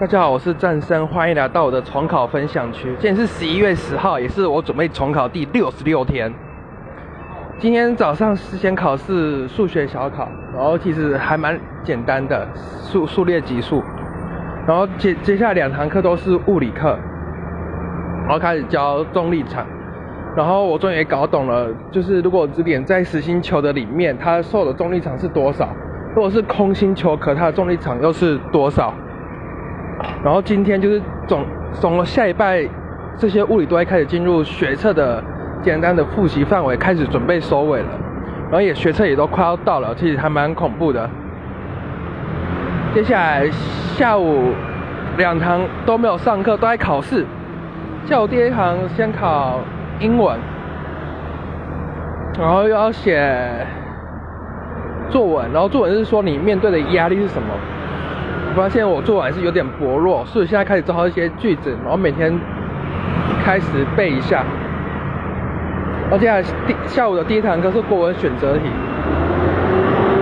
大家好，我是战生，欢迎来到我的重考分享区。今天是十一月十号，也是我准备重考第六十六天。今天早上是先考试数学小考，然后其实还蛮简单的，数数列级数。然后接接下来两堂课都是物理课，然后开始教重力场。然后我终于搞懂了，就是如果只点在实心球的里面，它受的重力场是多少？如果是空心球壳，它的重力场又是多少？然后今天就是总总了下一拜，这些物理都会开始进入学测的简单的复习范围，开始准备收尾了。然后也学测也都快要到了，其实还蛮恐怖的。接下来下午两堂都没有上课，都在考试。下午第一堂先考英文，然后又要写作文，然后作文是说你面对的压力是什么？发现我做完是有点薄弱，所以现在开始做好一些句子，然后每天开始背一下。而且第下午的第一堂课是国文选择题，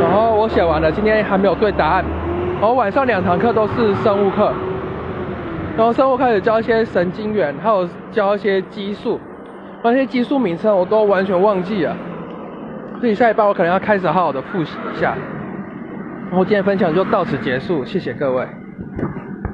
然后我写完了，今天还没有对答案。然后晚上两堂课都是生物课，然后生物开始教一些神经元，还有教一些激素，那些激素名称我都完全忘记了，所以下一班我可能要开始好好的复习一下。我今天分享就到此结束，谢谢各位。